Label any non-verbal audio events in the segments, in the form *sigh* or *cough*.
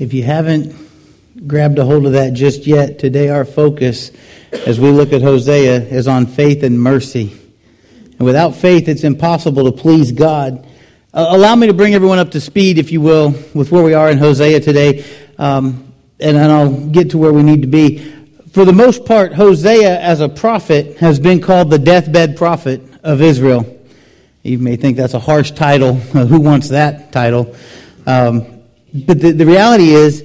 If you haven't grabbed a hold of that just yet, today our focus as we look at Hosea is on faith and mercy. And without faith, it's impossible to please God. Uh, allow me to bring everyone up to speed, if you will, with where we are in Hosea today, um, and then I'll get to where we need to be. For the most part, Hosea, as a prophet, has been called the deathbed prophet of Israel. You may think that's a harsh title. *laughs* Who wants that title? Um, but the, the reality is,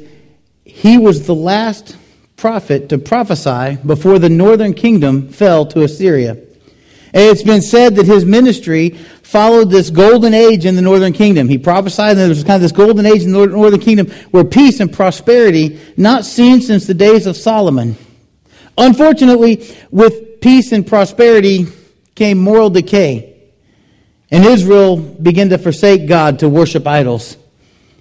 he was the last prophet to prophesy before the northern kingdom fell to Assyria. And it's been said that his ministry followed this golden age in the northern kingdom. He prophesied that there was kind of this golden age in the northern kingdom where peace and prosperity not seen since the days of Solomon. Unfortunately, with peace and prosperity came moral decay. And Israel began to forsake God to worship idols.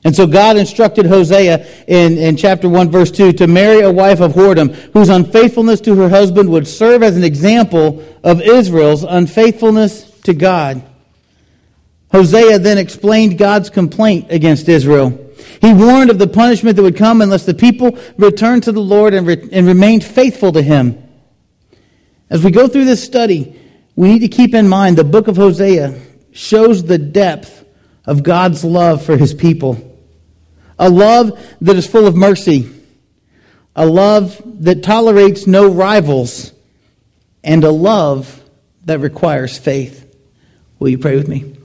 And so God instructed Hosea in, in chapter 1, verse 2, to marry a wife of whoredom, whose unfaithfulness to her husband would serve as an example of Israel's unfaithfulness to God. Hosea then explained God's complaint against Israel. He warned of the punishment that would come unless the people returned to the Lord and, re- and remained faithful to Him. As we go through this study, we need to keep in mind the book of Hosea shows the depth of God's love for His people a love that is full of mercy, a love that tolerates no rivals, and a love that requires faith. Will you pray with me?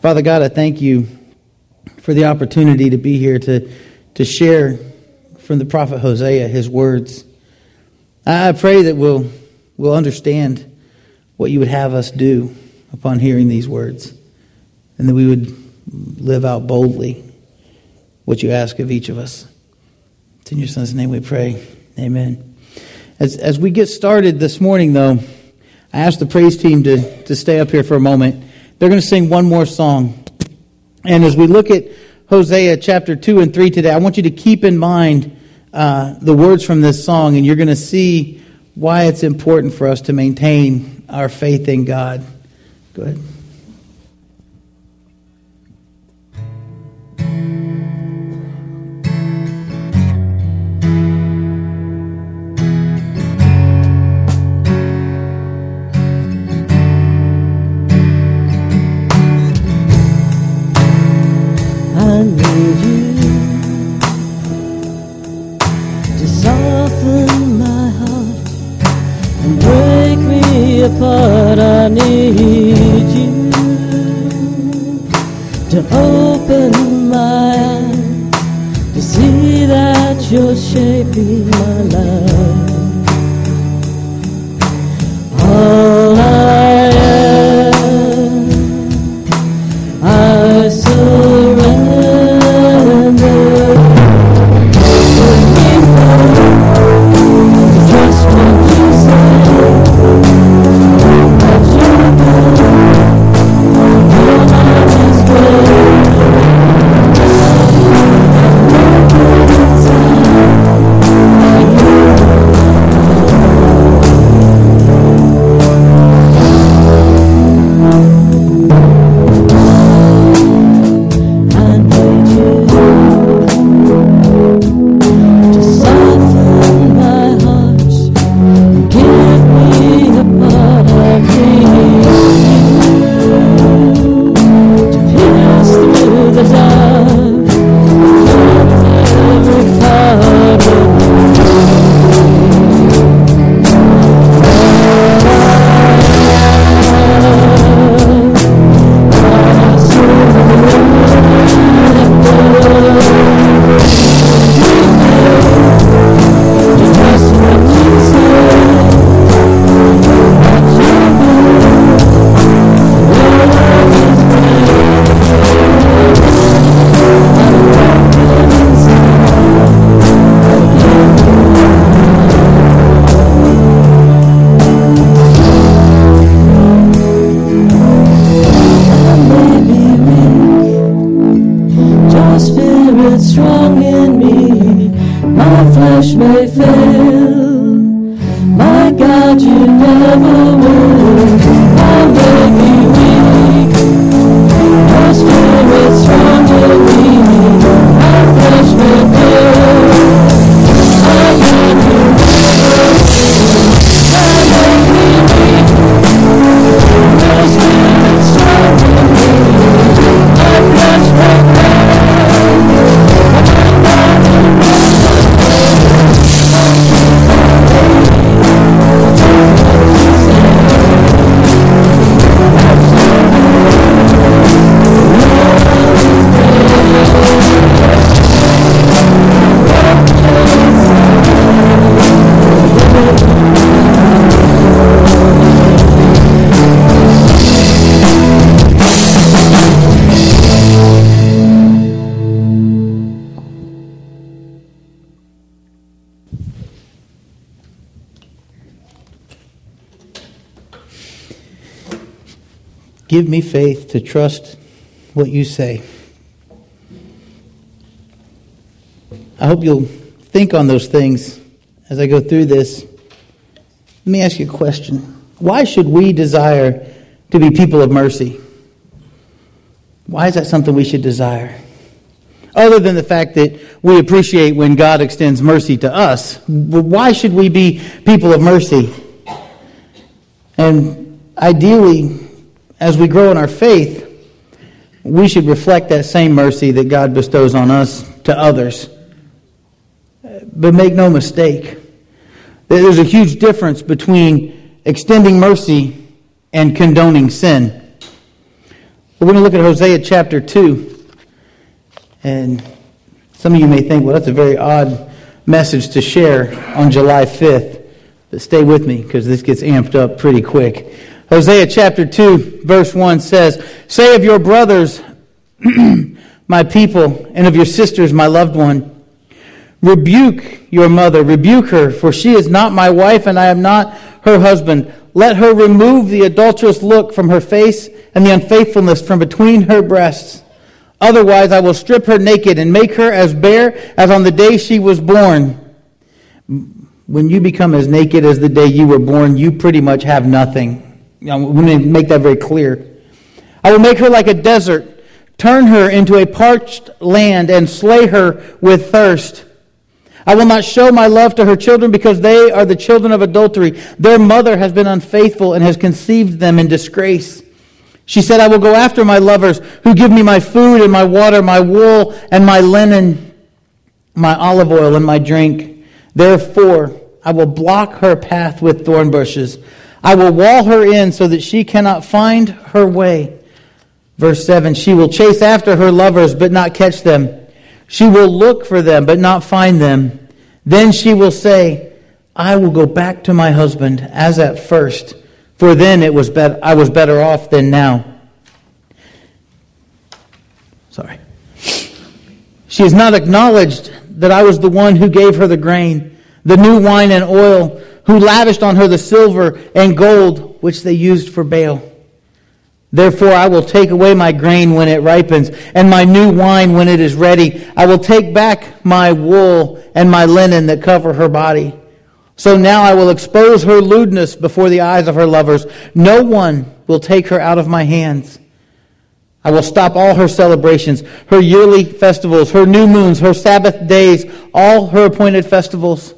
Father God, I thank you for the opportunity to be here to, to share from the prophet Hosea his words. I pray that we'll, we'll understand what you would have us do upon hearing these words, and that we would live out boldly what you ask of each of us. It's in your son's name we pray. Amen. As, as we get started this morning, though, I asked the praise team to, to stay up here for a moment. They're going to sing one more song. And as we look at Hosea chapter 2 and 3 today, I want you to keep in mind uh, the words from this song, and you're going to see why it's important for us to maintain our faith in God. Go ahead. Give me faith to trust what you say. I hope you'll think on those things as I go through this. Let me ask you a question. Why should we desire to be people of mercy? Why is that something we should desire? Other than the fact that we appreciate when God extends mercy to us, why should we be people of mercy? And ideally, as we grow in our faith, we should reflect that same mercy that God bestows on us to others. But make no mistake, there's a huge difference between extending mercy and condoning sin. We're going to look at Hosea chapter 2. And some of you may think, well, that's a very odd message to share on July 5th. But stay with me because this gets amped up pretty quick. Hosea chapter 2, verse 1 says, Say of your brothers, *clears throat* my people, and of your sisters, my loved one, rebuke your mother, rebuke her, for she is not my wife, and I am not her husband. Let her remove the adulterous look from her face and the unfaithfulness from between her breasts. Otherwise, I will strip her naked and make her as bare as on the day she was born. When you become as naked as the day you were born, you pretty much have nothing. You know, to make that very clear. I will make her like a desert, turn her into a parched land, and slay her with thirst. I will not show my love to her children because they are the children of adultery. Their mother has been unfaithful and has conceived them in disgrace. She said, I will go after my lovers who give me my food and my water, my wool and my linen, my olive oil and my drink. Therefore, I will block her path with thorn bushes. I will wall her in so that she cannot find her way. Verse 7 She will chase after her lovers, but not catch them. She will look for them, but not find them. Then she will say, I will go back to my husband as at first, for then it was bet- I was better off than now. Sorry. She has not acknowledged that I was the one who gave her the grain, the new wine and oil, who lavished on her the silver and gold which they used for Baal. Therefore, I will take away my grain when it ripens, and my new wine when it is ready. I will take back my wool and my linen that cover her body. So now I will expose her lewdness before the eyes of her lovers. No one will take her out of my hands. I will stop all her celebrations, her yearly festivals, her new moons, her Sabbath days, all her appointed festivals.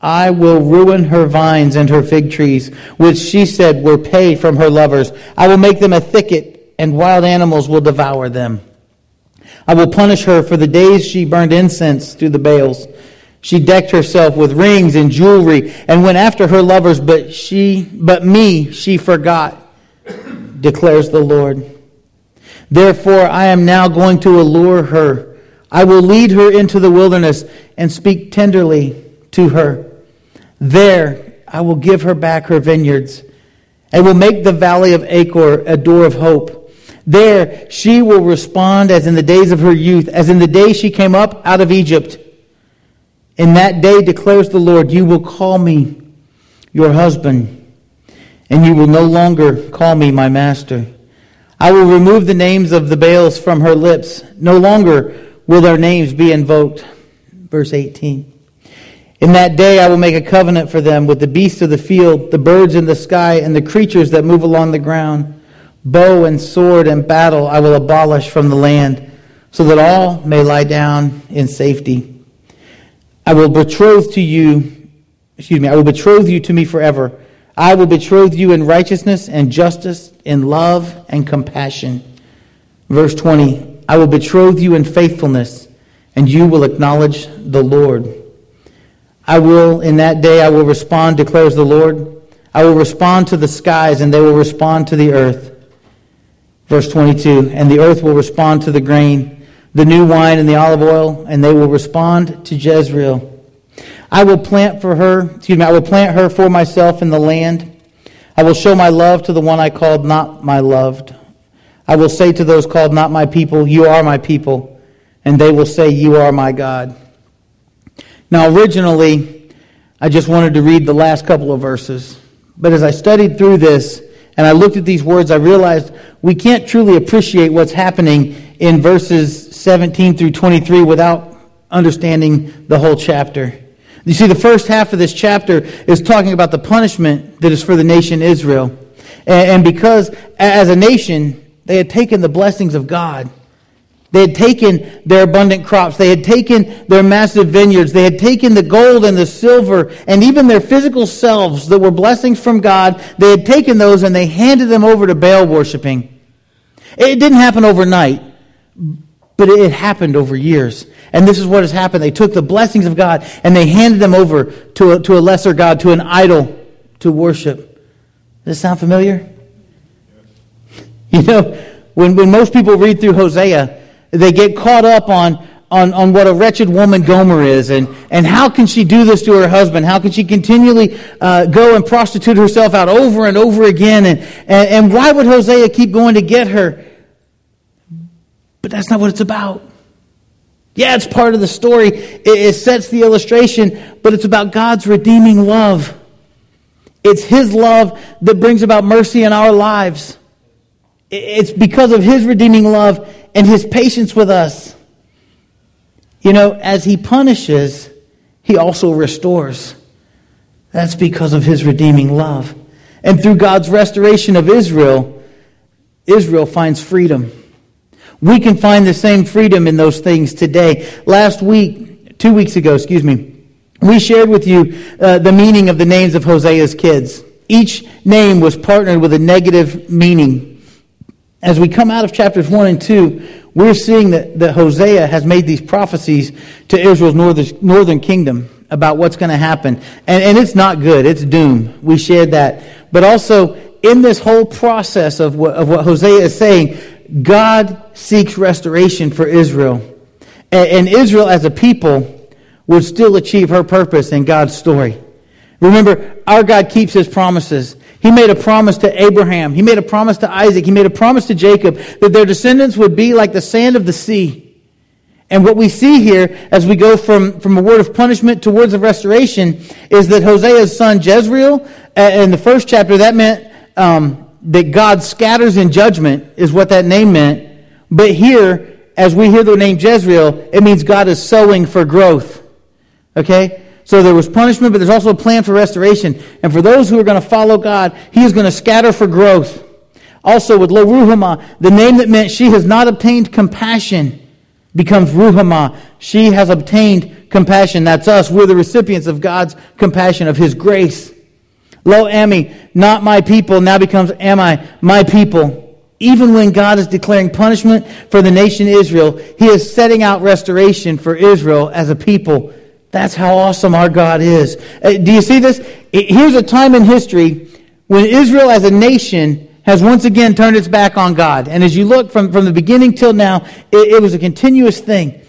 I will ruin her vines and her fig trees, which she said were pay from her lovers. I will make them a thicket, and wild animals will devour them. I will punish her for the days she burned incense to the Baals. She decked herself with rings and jewelry and went after her lovers, but she, but me, she forgot, declares the Lord. Therefore, I am now going to allure her. I will lead her into the wilderness and speak tenderly to her. There I will give her back her vineyards. and will make the valley of Achor a door of hope. There she will respond as in the days of her youth, as in the day she came up out of Egypt. In that day, declares the Lord, you will call me your husband, and you will no longer call me my master. I will remove the names of the Baals from her lips. No longer will their names be invoked. Verse 18. In that day I will make a covenant for them with the beasts of the field, the birds in the sky, and the creatures that move along the ground. Bow and sword and battle I will abolish from the land, so that all may lie down in safety. I will betroth to you, excuse me, I will betroth you to me forever. I will betroth you in righteousness and justice, in love and compassion. Verse 20 I will betroth you in faithfulness, and you will acknowledge the Lord. I will, in that day, I will respond, declares the Lord. I will respond to the skies, and they will respond to the earth. Verse 22 And the earth will respond to the grain, the new wine, and the olive oil, and they will respond to Jezreel. I will plant for her, excuse me, I will plant her for myself in the land. I will show my love to the one I called not my loved. I will say to those called not my people, You are my people. And they will say, You are my God. Now, originally, I just wanted to read the last couple of verses. But as I studied through this and I looked at these words, I realized we can't truly appreciate what's happening in verses 17 through 23 without understanding the whole chapter. You see, the first half of this chapter is talking about the punishment that is for the nation Israel. And because as a nation, they had taken the blessings of God. They had taken their abundant crops. They had taken their massive vineyards. They had taken the gold and the silver and even their physical selves that were blessings from God. They had taken those and they handed them over to Baal worshiping. It didn't happen overnight, but it happened over years. And this is what has happened. They took the blessings of God and they handed them over to a, to a lesser God, to an idol to worship. Does this sound familiar? You know, when, when most people read through Hosea, they get caught up on, on, on what a wretched woman Gomer is and, and how can she do this to her husband? How can she continually uh, go and prostitute herself out over and over again? And, and, and why would Hosea keep going to get her? But that's not what it's about. Yeah, it's part of the story. It, it sets the illustration, but it's about God's redeeming love. It's His love that brings about mercy in our lives. It's because of His redeeming love and His patience with us. You know, as He punishes, He also restores. That's because of His redeeming love. And through God's restoration of Israel, Israel finds freedom. We can find the same freedom in those things today. Last week, two weeks ago, excuse me, we shared with you uh, the meaning of the names of Hosea's kids. Each name was partnered with a negative meaning. As we come out of chapters 1 and 2, we're seeing that, that Hosea has made these prophecies to Israel's northern, northern kingdom about what's going to happen. And, and it's not good, it's doom. We shared that. But also, in this whole process of what, of what Hosea is saying, God seeks restoration for Israel. And, and Israel as a people would still achieve her purpose in God's story. Remember, our God keeps his promises. He made a promise to Abraham. He made a promise to Isaac. He made a promise to Jacob that their descendants would be like the sand of the sea. And what we see here as we go from, from a word of punishment to words of restoration is that Hosea's son Jezreel, uh, in the first chapter, that meant um, that God scatters in judgment, is what that name meant. But here, as we hear the name Jezreel, it means God is sowing for growth. Okay? So there was punishment, but there's also a plan for restoration. And for those who are going to follow God, He is going to scatter for growth. Also, with Lo Ruhamah, the name that meant she has not obtained compassion becomes Ruhamah. She has obtained compassion. That's us. We're the recipients of God's compassion, of His grace. Lo Ami, not my people, now becomes Ammi, my people. Even when God is declaring punishment for the nation Israel, He is setting out restoration for Israel as a people that's how awesome our God is. Uh, do you see this? Here's a time in history when Israel as a nation has once again turned its back on God. And as you look from, from the beginning till now, it, it was a continuous thing.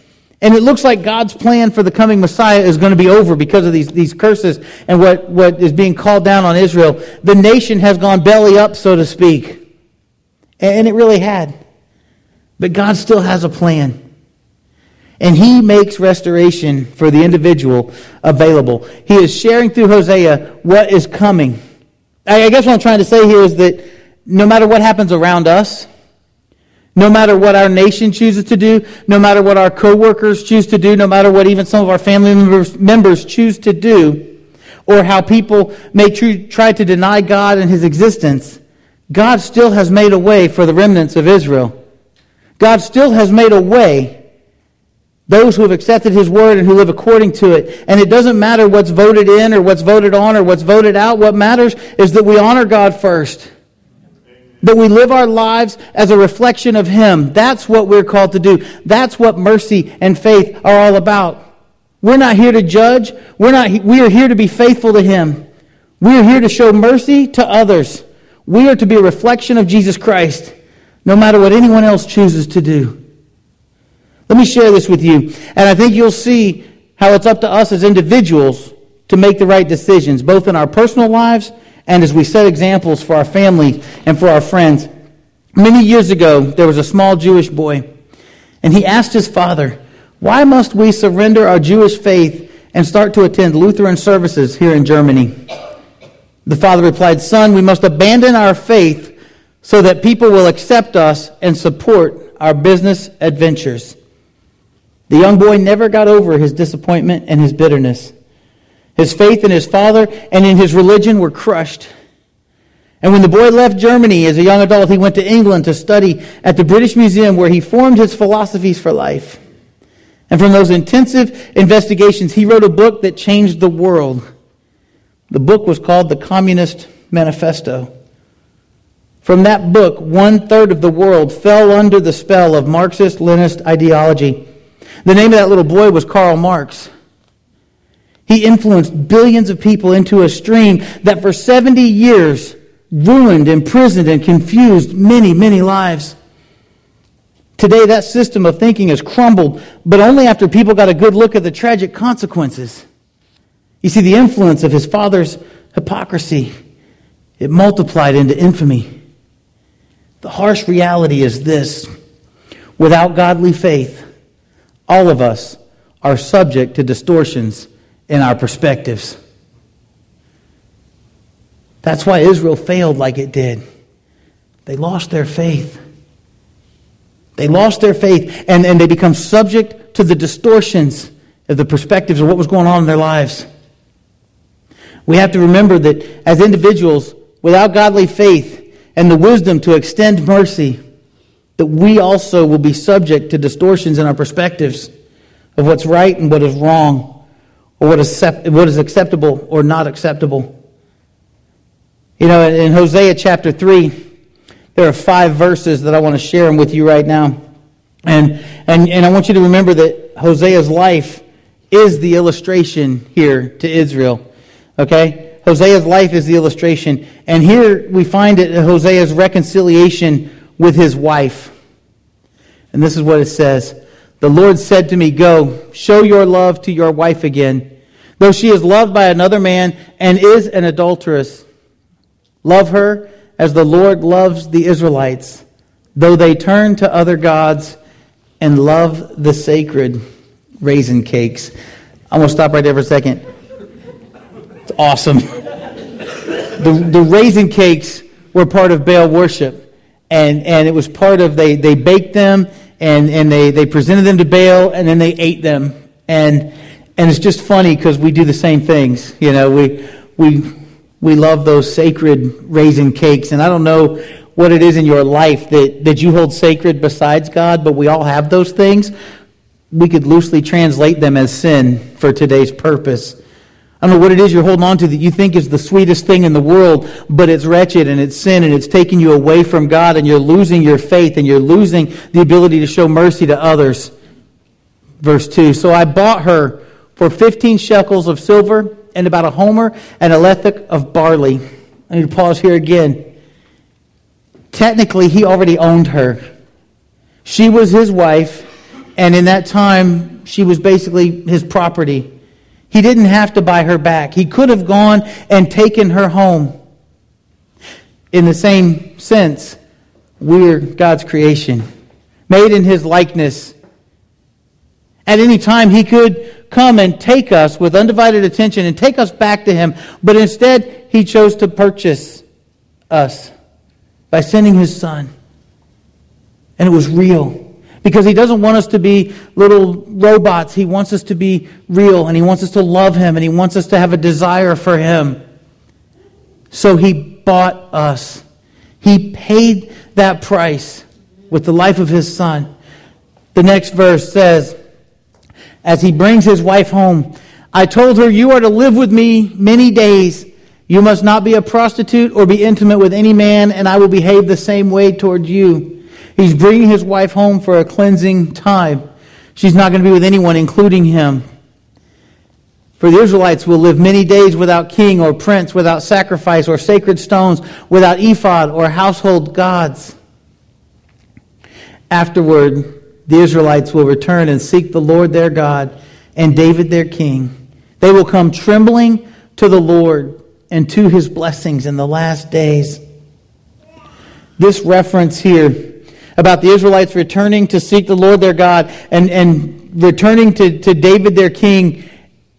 And it looks like God's plan for the coming Messiah is going to be over because of these, these curses and what, what is being called down on Israel. The nation has gone belly up, so to speak. And it really had. But God still has a plan. And he makes restoration for the individual available. He is sharing through Hosea what is coming. I guess what I'm trying to say here is that no matter what happens around us, no matter what our nation chooses to do, no matter what our coworkers choose to do, no matter what even some of our family members, members choose to do, or how people may try to deny God and his existence, God still has made a way for the remnants of Israel. God still has made a way those who have accepted his word and who live according to it. And it doesn't matter what's voted in or what's voted on or what's voted out. What matters is that we honor God first. That we live our lives as a reflection of him. That's what we're called to do. That's what mercy and faith are all about. We're not here to judge. We're not, we are here to be faithful to him. We are here to show mercy to others. We are to be a reflection of Jesus Christ, no matter what anyone else chooses to do. Let me share this with you. And I think you'll see how it's up to us as individuals to make the right decisions, both in our personal lives and as we set examples for our family and for our friends. Many years ago, there was a small Jewish boy, and he asked his father, Why must we surrender our Jewish faith and start to attend Lutheran services here in Germany? The father replied, Son, we must abandon our faith so that people will accept us and support our business adventures. The young boy never got over his disappointment and his bitterness. His faith in his father and in his religion were crushed. And when the boy left Germany as a young adult, he went to England to study at the British Museum where he formed his philosophies for life. And from those intensive investigations, he wrote a book that changed the world. The book was called The Communist Manifesto. From that book, one third of the world fell under the spell of Marxist Leninist ideology. The name of that little boy was Karl Marx. He influenced billions of people into a stream that for 70 years ruined, imprisoned, and confused many, many lives. Today, that system of thinking has crumbled, but only after people got a good look at the tragic consequences. You see, the influence of his father's hypocrisy, it multiplied into infamy. The harsh reality is this without godly faith, all of us are subject to distortions in our perspectives. That's why Israel failed like it did. They lost their faith. They lost their faith and, and they become subject to the distortions of the perspectives of what was going on in their lives. We have to remember that as individuals, without godly faith and the wisdom to extend mercy, that we also will be subject to distortions in our perspectives of what's right and what is wrong, or what is, what is acceptable or not acceptable. You know, in Hosea chapter 3, there are five verses that I want to share them with you right now. And, and, and I want you to remember that Hosea's life is the illustration here to Israel. Okay? Hosea's life is the illustration. And here we find it Hosea's reconciliation with his wife. And this is what it says The Lord said to me, Go, show your love to your wife again, though she is loved by another man and is an adulteress. Love her as the Lord loves the Israelites, though they turn to other gods and love the sacred raisin cakes. I'm going to stop right there for a second. It's awesome. *laughs* the, the raisin cakes were part of Baal worship. And, and it was part of, they, they baked them and, and they, they presented them to Baal and then they ate them. And, and it's just funny because we do the same things. You know, we, we, we love those sacred raisin cakes. And I don't know what it is in your life that, that you hold sacred besides God, but we all have those things. We could loosely translate them as sin for today's purpose. I don't know what it is you're holding on to that you think is the sweetest thing in the world, but it's wretched and it's sin and it's taking you away from God and you're losing your faith and you're losing the ability to show mercy to others. Verse 2 So I bought her for 15 shekels of silver and about a homer and a lethek of barley. I need to pause here again. Technically, he already owned her. She was his wife, and in that time, she was basically his property. He didn't have to buy her back. He could have gone and taken her home. In the same sense, we're God's creation, made in his likeness. At any time, he could come and take us with undivided attention and take us back to Him. But instead, He chose to purchase us by sending His Son. And it was real. Because He doesn't want us to be little robots. He wants us to be real and He wants us to love Him and He wants us to have a desire for Him. So He bought us. He paid that price with the life of His Son. The next verse says, as he brings his wife home. I told her, You are to live with me many days. You must not be a prostitute or be intimate with any man, and I will behave the same way toward you. He's bringing his wife home for a cleansing time. She's not going to be with anyone, including him. For the Israelites will live many days without king or prince, without sacrifice or sacred stones, without ephod or household gods. Afterward, the Israelites will return and seek the Lord their God and David their king. They will come trembling to the Lord and to his blessings in the last days. This reference here about the Israelites returning to seek the Lord their God and, and returning to, to David their king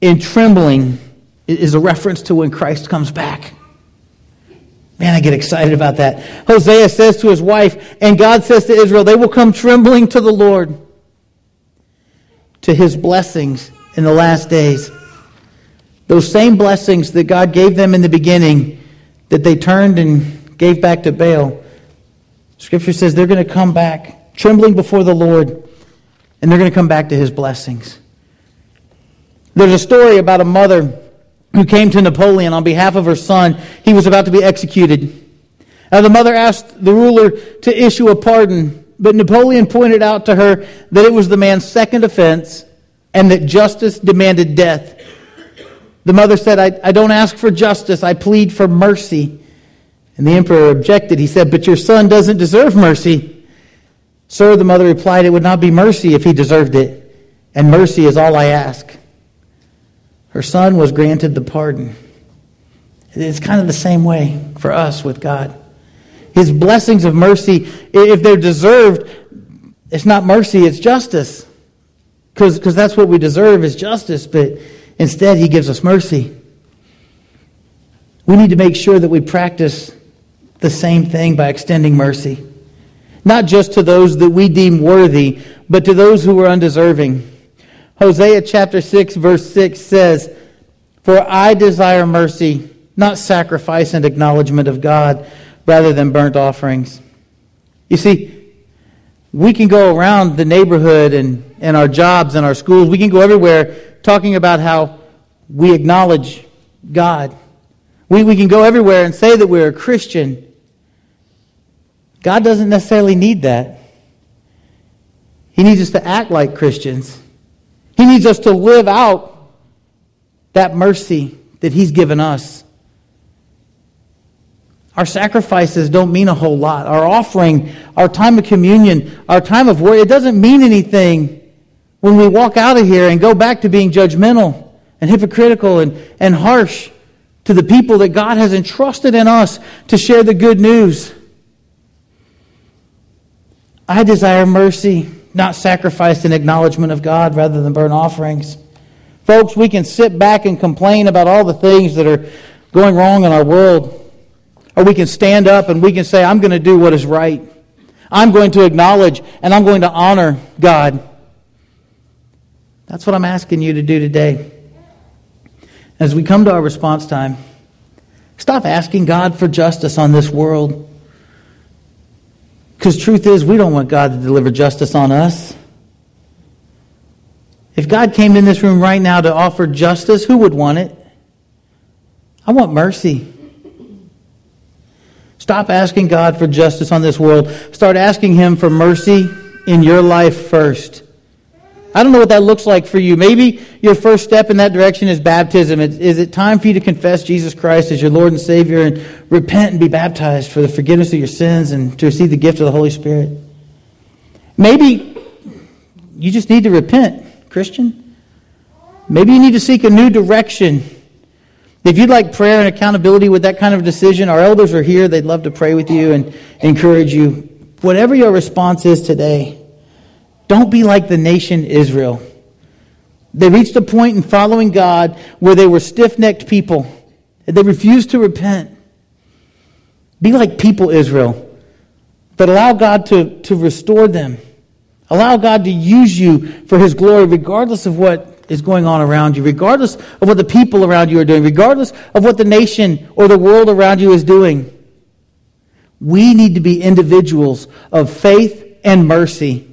in trembling is a reference to when Christ comes back. Man, I get excited about that. Hosea says to his wife, and God says to Israel, they will come trembling to the Lord, to his blessings in the last days. Those same blessings that God gave them in the beginning, that they turned and gave back to Baal. Scripture says they're going to come back trembling before the Lord, and they're going to come back to his blessings. There's a story about a mother who came to Napoleon on behalf of her son. He was about to be executed. Now, the mother asked the ruler to issue a pardon, but Napoleon pointed out to her that it was the man's second offense and that justice demanded death. The mother said, I, I don't ask for justice, I plead for mercy. And the emperor objected. He said, But your son doesn't deserve mercy. Sir, the mother replied, It would not be mercy if he deserved it, and mercy is all I ask. Her son was granted the pardon. It's kind of the same way for us with God. His blessings of mercy, if they're deserved, it's not mercy, it's justice. Because that's what we deserve is justice, but instead he gives us mercy. We need to make sure that we practice the same thing by extending mercy. Not just to those that we deem worthy, but to those who are undeserving. Hosea chapter 6, verse 6 says, For I desire mercy, not sacrifice and acknowledgement of God, rather than burnt offerings. You see, we can go around the neighborhood and, and our jobs and our schools, we can go everywhere talking about how we acknowledge God. We, we can go everywhere and say that we're a Christian. God doesn't necessarily need that. He needs us to act like Christians. He needs us to live out that mercy that He's given us. Our sacrifices don't mean a whole lot. Our offering, our time of communion, our time of work, it doesn't mean anything when we walk out of here and go back to being judgmental and hypocritical and, and harsh to the people that God has entrusted in us to share the good news. I desire mercy not sacrifice and acknowledgement of God rather than burnt offerings. Folks, we can sit back and complain about all the things that are going wrong in our world. Or we can stand up and we can say, I'm going to do what is right. I'm going to acknowledge and I'm going to honor God. That's what I'm asking you to do today. As we come to our response time, stop asking God for justice on this world. Because truth is, we don't want God to deliver justice on us. If God came in this room right now to offer justice, who would want it? I want mercy. Stop asking God for justice on this world. Start asking Him for mercy in your life first. I don't know what that looks like for you. Maybe your first step in that direction is baptism. Is it time for you to confess Jesus Christ as your Lord and Savior and repent and be baptized for the forgiveness of your sins and to receive the gift of the Holy Spirit? Maybe you just need to repent, Christian. Maybe you need to seek a new direction. If you'd like prayer and accountability with that kind of decision, our elders are here. They'd love to pray with you and encourage you. Whatever your response is today, don't be like the nation Israel. They reached a point in following God where they were stiff necked people. And they refused to repent. Be like people, Israel, but allow God to, to restore them. Allow God to use you for His glory, regardless of what is going on around you, regardless of what the people around you are doing, regardless of what the nation or the world around you is doing. We need to be individuals of faith and mercy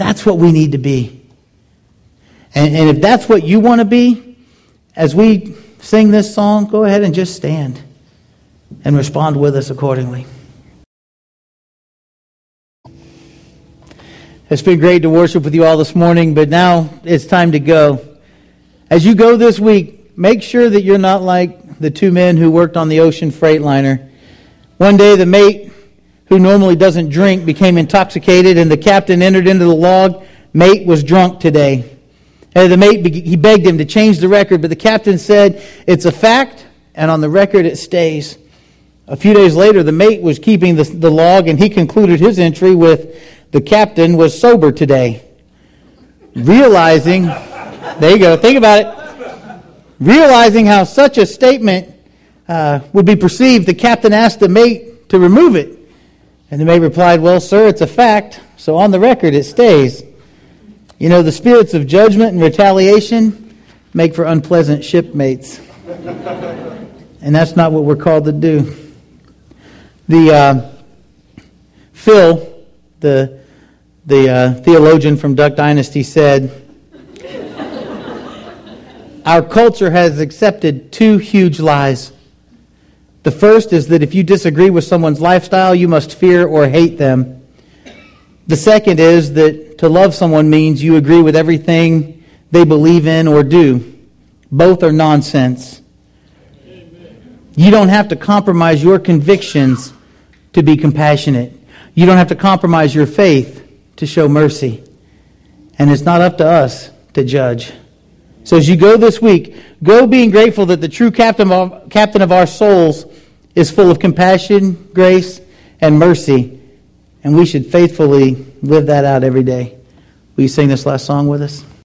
that's what we need to be. And, and if that's what you want to be, as we sing this song, go ahead and just stand and respond with us accordingly. It's been great to worship with you all this morning, but now it's time to go. As you go this week, make sure that you're not like the two men who worked on the ocean freight liner. One day, the mate who normally doesn't drink, became intoxicated, and the captain entered into the log. Mate was drunk today. And the mate, he begged him to change the record, but the captain said, It's a fact, and on the record it stays. A few days later, the mate was keeping the, the log, and he concluded his entry with, The captain was sober today. Realizing, there you go, think about it. Realizing how such a statement uh, would be perceived, the captain asked the mate to remove it. And the mate replied, Well, sir, it's a fact, so on the record it stays. You know, the spirits of judgment and retaliation make for unpleasant shipmates. *laughs* and that's not what we're called to do. The uh, Phil, the, the uh, theologian from Duck Dynasty, said, Our culture has accepted two huge lies. The first is that if you disagree with someone's lifestyle, you must fear or hate them. The second is that to love someone means you agree with everything they believe in or do. Both are nonsense. You don't have to compromise your convictions to be compassionate. You don't have to compromise your faith to show mercy. And it's not up to us to judge. So as you go this week, go being grateful that the true captain of, captain of our souls is full of compassion, grace, and mercy. And we should faithfully live that out every day. Will you sing this last song with us?